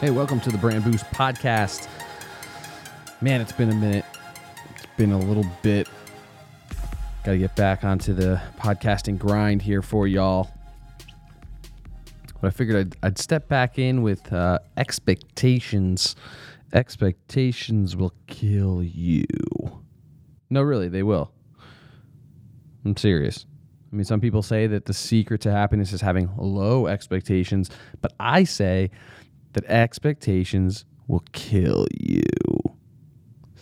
Hey, welcome to the Brand Boost podcast. Man, it's been a minute. It's been a little bit. Got to get back onto the podcasting grind here for y'all. But I figured I'd, I'd step back in with uh, expectations. Expectations will kill you. No, really, they will. I'm serious. I mean, some people say that the secret to happiness is having low expectations, but I say that expectations will kill you.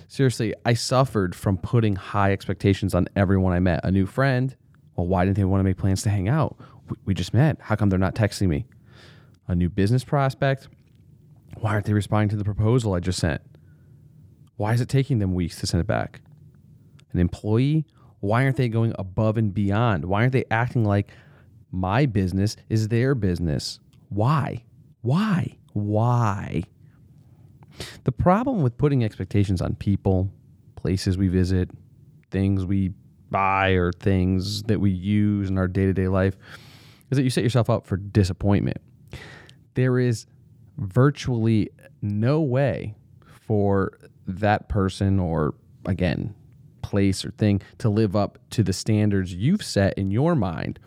Seriously, I suffered from putting high expectations on everyone I met. A new friend, well, why didn't they want to make plans to hang out? We just met. How come they're not texting me? A new business prospect, why aren't they responding to the proposal I just sent? Why is it taking them weeks to send it back? An employee, why aren't they going above and beyond? Why aren't they acting like my business is their business? Why? Why? Why? The problem with putting expectations on people, places we visit, things we buy, or things that we use in our day to day life is that you set yourself up for disappointment. There is virtually no way for that person or, again, place or thing to live up to the standards you've set in your mind.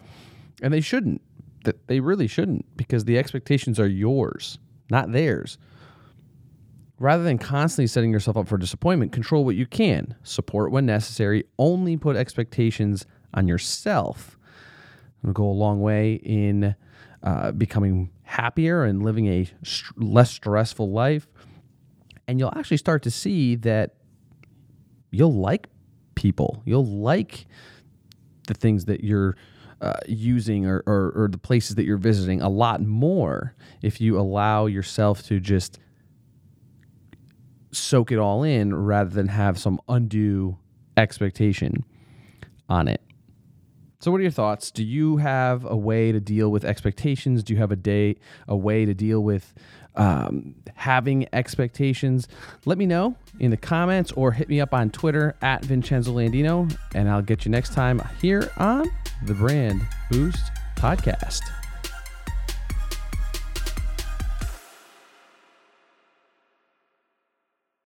And they shouldn't. That they really shouldn't because the expectations are yours, not theirs. Rather than constantly setting yourself up for disappointment, control what you can, support when necessary, only put expectations on yourself. It'll go a long way in uh, becoming happier and living a st- less stressful life. And you'll actually start to see that you'll like people. You'll like the things that you're uh, using or, or, or the places that you're visiting a lot more if you allow yourself to just soak it all in rather than have some undue expectation on it. So, what are your thoughts? Do you have a way to deal with expectations? Do you have a day, a way to deal with um, having expectations? Let me know in the comments or hit me up on Twitter at Vincenzo Landino, and I'll get you next time here on the Brand Boost Podcast.